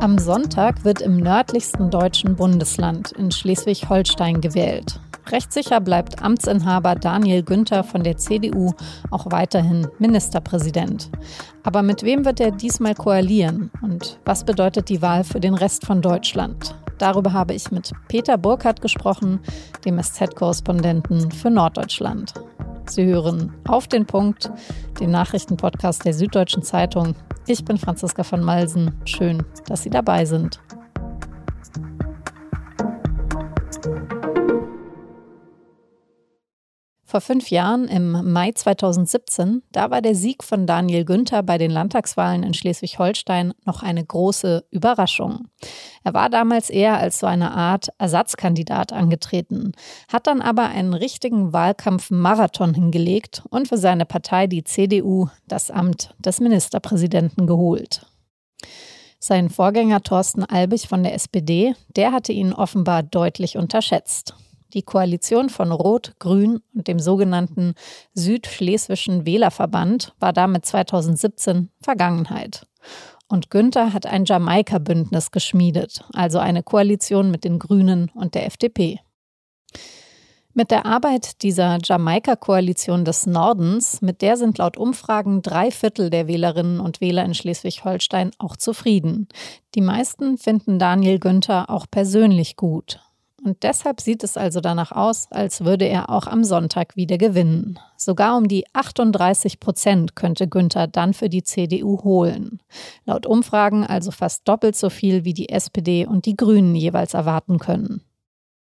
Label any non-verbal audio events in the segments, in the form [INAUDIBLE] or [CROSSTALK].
Am Sonntag wird im nördlichsten deutschen Bundesland in Schleswig-Holstein gewählt. Rechtssicher bleibt Amtsinhaber Daniel Günther von der CDU auch weiterhin Ministerpräsident. Aber mit wem wird er diesmal koalieren und was bedeutet die Wahl für den Rest von Deutschland? Darüber habe ich mit Peter Burkhardt gesprochen, dem SZ-Korrespondenten für Norddeutschland. Sie hören auf den Punkt, den Nachrichtenpodcast der Süddeutschen Zeitung. Ich bin Franziska von Malsen. Schön, dass Sie dabei sind. Vor fünf Jahren, im Mai 2017, da war der Sieg von Daniel Günther bei den Landtagswahlen in Schleswig-Holstein noch eine große Überraschung. Er war damals eher als so eine Art Ersatzkandidat angetreten, hat dann aber einen richtigen Wahlkampf-Marathon hingelegt und für seine Partei, die CDU, das Amt des Ministerpräsidenten geholt. Sein Vorgänger Thorsten Albig von der SPD, der hatte ihn offenbar deutlich unterschätzt. Die Koalition von Rot, Grün und dem sogenannten Südschleswischen Wählerverband war damit 2017 Vergangenheit. Und Günther hat ein Jamaika-Bündnis geschmiedet, also eine Koalition mit den Grünen und der FDP. Mit der Arbeit dieser Jamaika-Koalition des Nordens, mit der sind laut Umfragen drei Viertel der Wählerinnen und Wähler in Schleswig-Holstein auch zufrieden. Die meisten finden Daniel Günther auch persönlich gut. Und deshalb sieht es also danach aus, als würde er auch am Sonntag wieder gewinnen. Sogar um die 38 Prozent könnte Günther dann für die CDU holen. Laut Umfragen also fast doppelt so viel, wie die SPD und die Grünen jeweils erwarten können.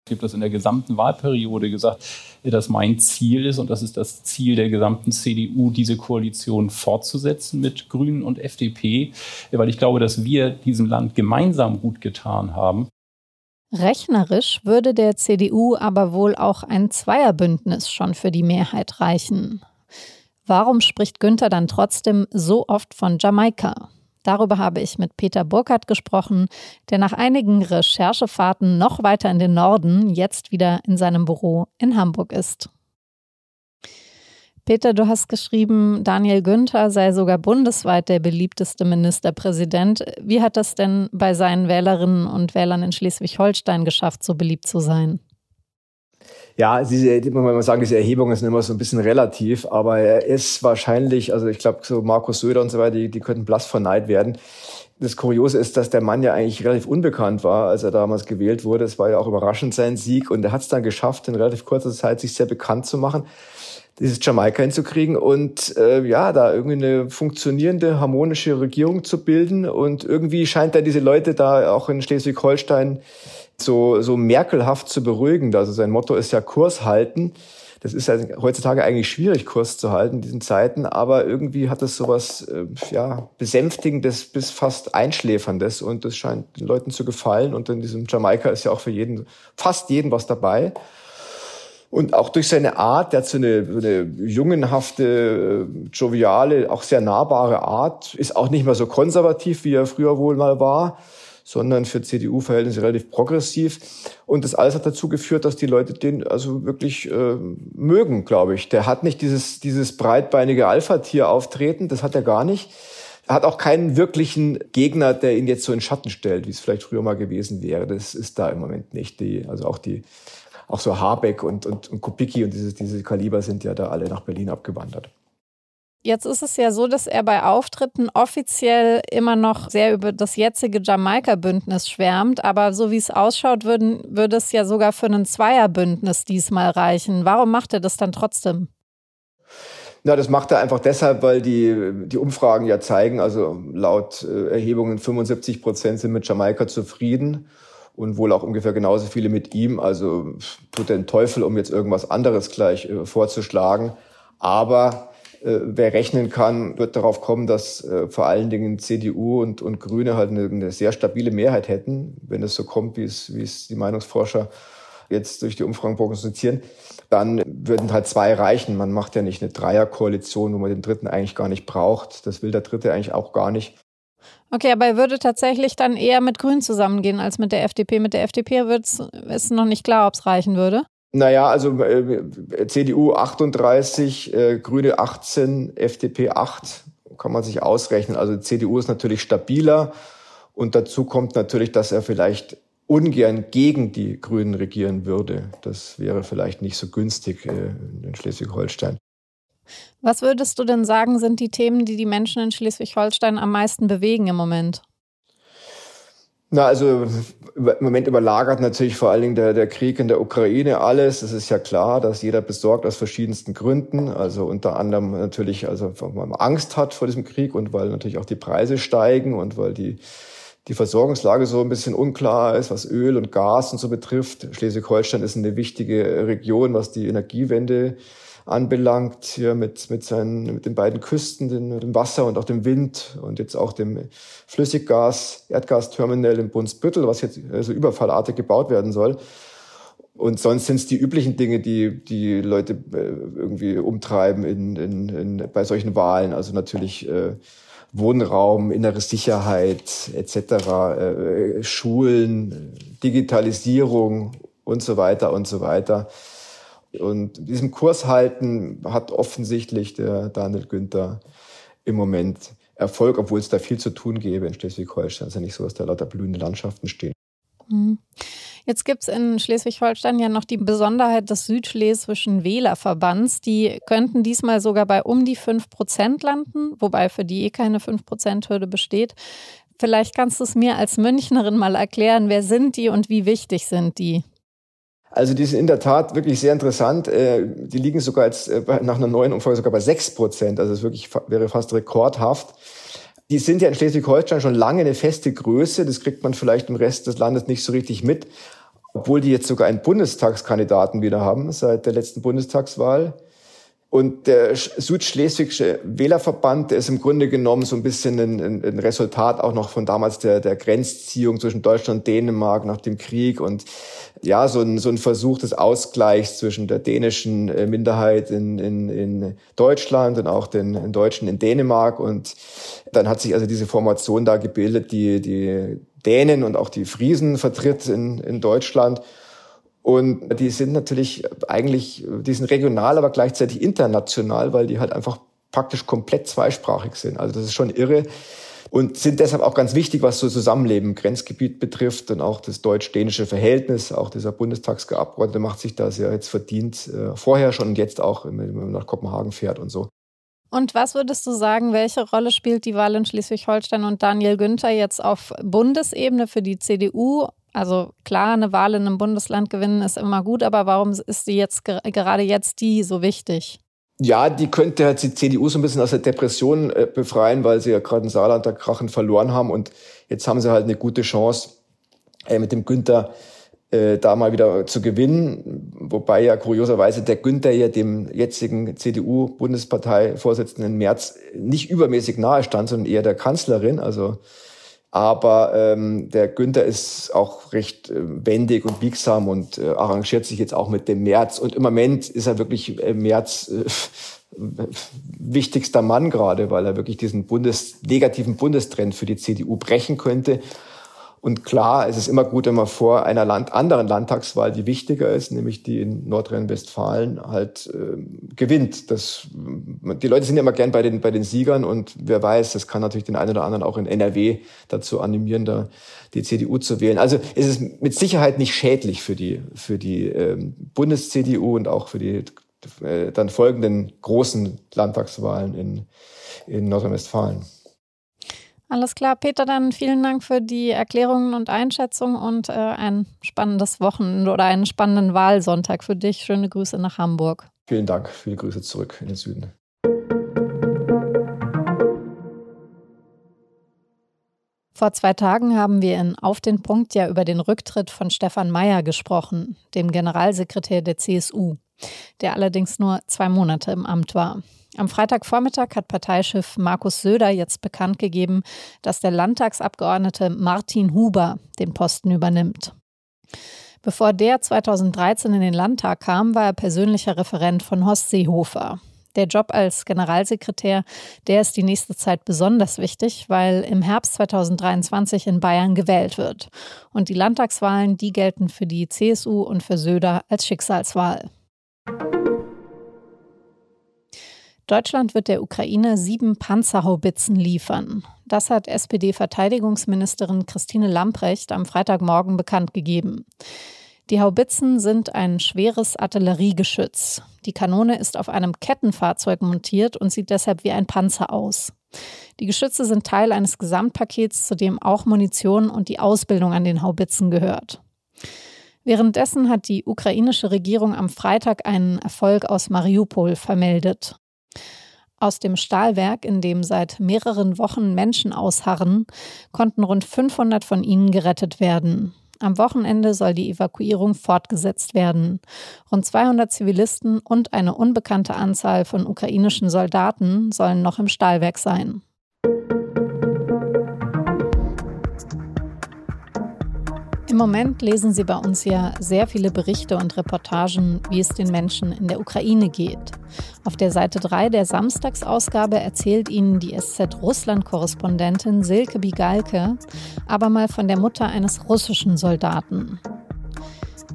Ich habe das in der gesamten Wahlperiode gesagt, dass mein Ziel ist und das ist das Ziel der gesamten CDU, diese Koalition fortzusetzen mit Grünen und FDP, weil ich glaube, dass wir diesem Land gemeinsam gut getan haben. Rechnerisch würde der CDU aber wohl auch ein Zweierbündnis schon für die Mehrheit reichen. Warum spricht Günther dann trotzdem so oft von Jamaika? Darüber habe ich mit Peter Burkhardt gesprochen, der nach einigen Recherchefahrten noch weiter in den Norden jetzt wieder in seinem Büro in Hamburg ist. Peter, du hast geschrieben, Daniel Günther sei sogar bundesweit der beliebteste Ministerpräsident. Wie hat das denn bei seinen Wählerinnen und Wählern in Schleswig-Holstein geschafft, so beliebt zu sein? Ja, diese, man sagen, diese Erhebungen sind immer so ein bisschen relativ, aber er ist wahrscheinlich, also ich glaube, so Markus Söder und so weiter, die, die könnten blass vor Neid werden. Das Kuriose ist, dass der Mann ja eigentlich relativ unbekannt war, als er damals gewählt wurde. Es war ja auch überraschend sein Sieg und er hat es dann geschafft, in relativ kurzer Zeit sich sehr bekannt zu machen dieses Jamaika hinzukriegen und äh, ja, da irgendwie eine funktionierende, harmonische Regierung zu bilden. Und irgendwie scheint er diese Leute da auch in Schleswig-Holstein so, so merkelhaft zu beruhigen. Also sein Motto ist ja Kurs halten. Das ist ja heutzutage eigentlich schwierig, Kurs zu halten in diesen Zeiten, aber irgendwie hat es sowas äh, ja, Besänftigendes bis fast Einschläferndes und das scheint den Leuten zu gefallen. Und in diesem Jamaika ist ja auch für jeden, fast jeden was dabei. Und auch durch seine Art, der hat so eine, so eine jungenhafte, äh, joviale, auch sehr nahbare Art, ist auch nicht mehr so konservativ, wie er früher wohl mal war, sondern für CDU-Verhältnisse relativ progressiv. Und das alles hat dazu geführt, dass die Leute den also wirklich äh, mögen, glaube ich. Der hat nicht dieses, dieses breitbeinige Alpha-Tier auftreten, das hat er gar nicht. Er hat auch keinen wirklichen Gegner, der ihn jetzt so in Schatten stellt, wie es vielleicht früher mal gewesen wäre. Das ist da im Moment nicht. Die, also auch die auch so Habeck und, und, und Kubicki und diese, diese Kaliber sind ja da alle nach Berlin abgewandert. Jetzt ist es ja so, dass er bei Auftritten offiziell immer noch sehr über das jetzige Jamaika-Bündnis schwärmt, aber so wie es ausschaut, würden, würde es ja sogar für ein Zweierbündnis diesmal reichen. Warum macht er das dann trotzdem? Na, das macht er einfach deshalb, weil die, die Umfragen ja zeigen, also laut äh, Erhebungen 75 Prozent sind mit Jamaika zufrieden und wohl auch ungefähr genauso viele mit ihm. Also tut den Teufel, um jetzt irgendwas anderes gleich äh, vorzuschlagen. Aber wer rechnen kann, wird darauf kommen, dass äh, vor allen Dingen CDU und, und Grüne halt eine, eine, sehr stabile Mehrheit hätten, wenn es so kommt, wie es, wie es die Meinungsforscher jetzt durch die Umfragen prognostizieren, dann würden halt zwei reichen. Man macht ja nicht eine Dreierkoalition, wo man den dritten eigentlich gar nicht braucht. Das will der dritte eigentlich auch gar nicht. Okay, aber er würde tatsächlich dann eher mit Grün zusammengehen als mit der FDP. Mit der FDP ist noch nicht klar, ob es reichen würde. Naja, also äh, CDU 38, äh, Grüne 18, FDP 8, kann man sich ausrechnen. Also CDU ist natürlich stabiler Und dazu kommt natürlich, dass er vielleicht ungern gegen die Grünen regieren würde. Das wäre vielleicht nicht so günstig äh, in Schleswig-Holstein. Was würdest du denn sagen, sind die Themen, die die Menschen in Schleswig-Holstein am meisten bewegen im Moment? Na, also im Moment überlagert natürlich vor allen Dingen der, der Krieg in der Ukraine alles. Es ist ja klar, dass jeder besorgt aus verschiedensten Gründen. Also unter anderem natürlich, also weil man Angst hat vor diesem Krieg und weil natürlich auch die Preise steigen und weil die die Versorgungslage so ein bisschen unklar ist, was Öl und Gas und so betrifft. Schleswig-Holstein ist eine wichtige Region, was die Energiewende anbelangt, hier mit, mit, seinen, mit den beiden Küsten, den, dem Wasser und auch dem Wind und jetzt auch dem Flüssiggas, Erdgasterminal in Brunsbüttel, was jetzt also überfallartig gebaut werden soll. Und sonst sind es die üblichen Dinge, die die Leute äh, irgendwie umtreiben in, in, in, bei solchen Wahlen. Also natürlich äh, Wohnraum, innere Sicherheit etc., äh, Schulen, Digitalisierung und so weiter und so weiter. Und diesem Kurs halten hat offensichtlich der Daniel Günther im Moment Erfolg, obwohl es da viel zu tun gäbe in Schleswig-Holstein. Es ist ja nicht so, dass da lauter blühende Landschaften stehen. Mhm. Jetzt gibt es in Schleswig-Holstein ja noch die Besonderheit des Südschleswischen Wählerverbands. Die könnten diesmal sogar bei um die 5 Prozent landen, wobei für die eh keine 5 Prozent-Hürde besteht. Vielleicht kannst du es mir als Münchnerin mal erklären, wer sind die und wie wichtig sind die? Also die sind in der Tat wirklich sehr interessant. Äh, die liegen sogar jetzt äh, nach einer neuen Umfrage sogar bei 6 Prozent. Also es wirklich wäre fast rekordhaft. Die sind ja in Schleswig-Holstein schon lange eine feste Größe. Das kriegt man vielleicht im Rest des Landes nicht so richtig mit. Obwohl die jetzt sogar einen Bundestagskandidaten wieder haben seit der letzten Bundestagswahl. Und der Südschleswigsche Wählerverband, der ist im Grunde genommen so ein bisschen ein, ein, Resultat auch noch von damals der, der Grenzziehung zwischen Deutschland und Dänemark nach dem Krieg und ja, so ein, so ein Versuch des Ausgleichs zwischen der dänischen äh, Minderheit in, in, in Deutschland und auch den, den Deutschen in Dänemark. Und dann hat sich also diese Formation da gebildet, die die Dänen und auch die Friesen vertritt in, in Deutschland. Und die sind natürlich eigentlich, die sind regional, aber gleichzeitig international, weil die halt einfach praktisch komplett zweisprachig sind. Also das ist schon irre und sind deshalb auch ganz wichtig, was so Zusammenleben im Grenzgebiet betrifft und auch das deutsch-dänische Verhältnis. Auch dieser Bundestagsgeabgeordnete macht sich da sehr jetzt verdient, äh, vorher schon und jetzt auch, wenn man nach Kopenhagen fährt und so. Und was würdest du sagen, welche Rolle spielt die Wahl in Schleswig-Holstein und Daniel Günther jetzt auf Bundesebene für die CDU? Also klar, eine Wahl in einem Bundesland gewinnen ist immer gut, aber warum ist sie jetzt gerade jetzt die so wichtig? Ja, die könnte halt die CDU so ein bisschen aus der Depression äh, befreien, weil sie ja gerade in Saarland da Krachen verloren haben und jetzt haben sie halt eine gute Chance äh, mit dem Günther äh, da mal wieder zu gewinnen, wobei ja kurioserweise der Günther ja dem jetzigen CDU-Bundesparteivorsitzenden März nicht übermäßig nahe stand, sondern eher der Kanzlerin, also aber ähm, der Günther ist auch recht äh, wendig und biegsam und äh, arrangiert sich jetzt auch mit dem März. Und im Moment ist er wirklich äh, März äh, [LAUGHS] wichtigster Mann gerade, weil er wirklich diesen Bundes, negativen Bundestrend für die CDU brechen könnte. Und klar, es ist immer gut, wenn man vor einer Land anderen Landtagswahl, die wichtiger ist, nämlich die in Nordrhein-Westfalen, halt äh, gewinnt. Das, die Leute sind ja immer gern bei den, bei den Siegern und wer weiß, das kann natürlich den einen oder anderen auch in NRW dazu animieren, da die CDU zu wählen. Also es ist mit Sicherheit nicht schädlich für die, für die ähm, Bundes-CDU und auch für die äh, dann folgenden großen Landtagswahlen in, in Nordrhein-Westfalen. Alles klar, Peter, dann vielen Dank für die Erklärungen und Einschätzungen und äh, ein spannendes Wochenende oder einen spannenden Wahlsonntag für dich. Schöne Grüße nach Hamburg. Vielen Dank, viele Grüße zurück in den Süden. Vor zwei Tagen haben wir in Auf den Punkt ja über den Rücktritt von Stefan Mayer gesprochen, dem Generalsekretär der CSU, der allerdings nur zwei Monate im Amt war. Am Freitagvormittag hat Parteichef Markus Söder jetzt bekannt gegeben, dass der Landtagsabgeordnete Martin Huber den Posten übernimmt. Bevor der 2013 in den Landtag kam, war er persönlicher Referent von Horst Seehofer. Der Job als Generalsekretär, der ist die nächste Zeit besonders wichtig, weil im Herbst 2023 in Bayern gewählt wird. Und die Landtagswahlen, die gelten für die CSU und für Söder als Schicksalswahl. Deutschland wird der Ukraine sieben Panzerhaubitzen liefern. Das hat SPD-Verteidigungsministerin Christine Lamprecht am Freitagmorgen bekannt gegeben. Die Haubitzen sind ein schweres Artilleriegeschütz. Die Kanone ist auf einem Kettenfahrzeug montiert und sieht deshalb wie ein Panzer aus. Die Geschütze sind Teil eines Gesamtpakets, zu dem auch Munition und die Ausbildung an den Haubitzen gehört. Währenddessen hat die ukrainische Regierung am Freitag einen Erfolg aus Mariupol vermeldet. Aus dem Stahlwerk, in dem seit mehreren Wochen Menschen ausharren, konnten rund 500 von ihnen gerettet werden. Am Wochenende soll die Evakuierung fortgesetzt werden. Rund 200 Zivilisten und eine unbekannte Anzahl von ukrainischen Soldaten sollen noch im Stahlwerk sein. Im Moment lesen Sie bei uns ja sehr viele Berichte und Reportagen, wie es den Menschen in der Ukraine geht. Auf der Seite 3 der Samstagsausgabe erzählt Ihnen die SZ-Russland-Korrespondentin Silke Bigalke aber mal von der Mutter eines russischen Soldaten.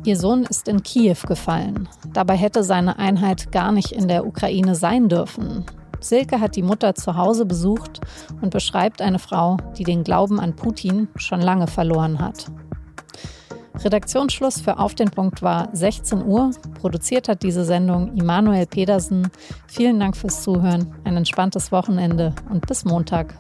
Ihr Sohn ist in Kiew gefallen. Dabei hätte seine Einheit gar nicht in der Ukraine sein dürfen. Silke hat die Mutter zu Hause besucht und beschreibt eine Frau, die den Glauben an Putin schon lange verloren hat. Redaktionsschluss für Auf den Punkt war 16 Uhr. Produziert hat diese Sendung Immanuel Pedersen. Vielen Dank fürs Zuhören, ein entspanntes Wochenende und bis Montag.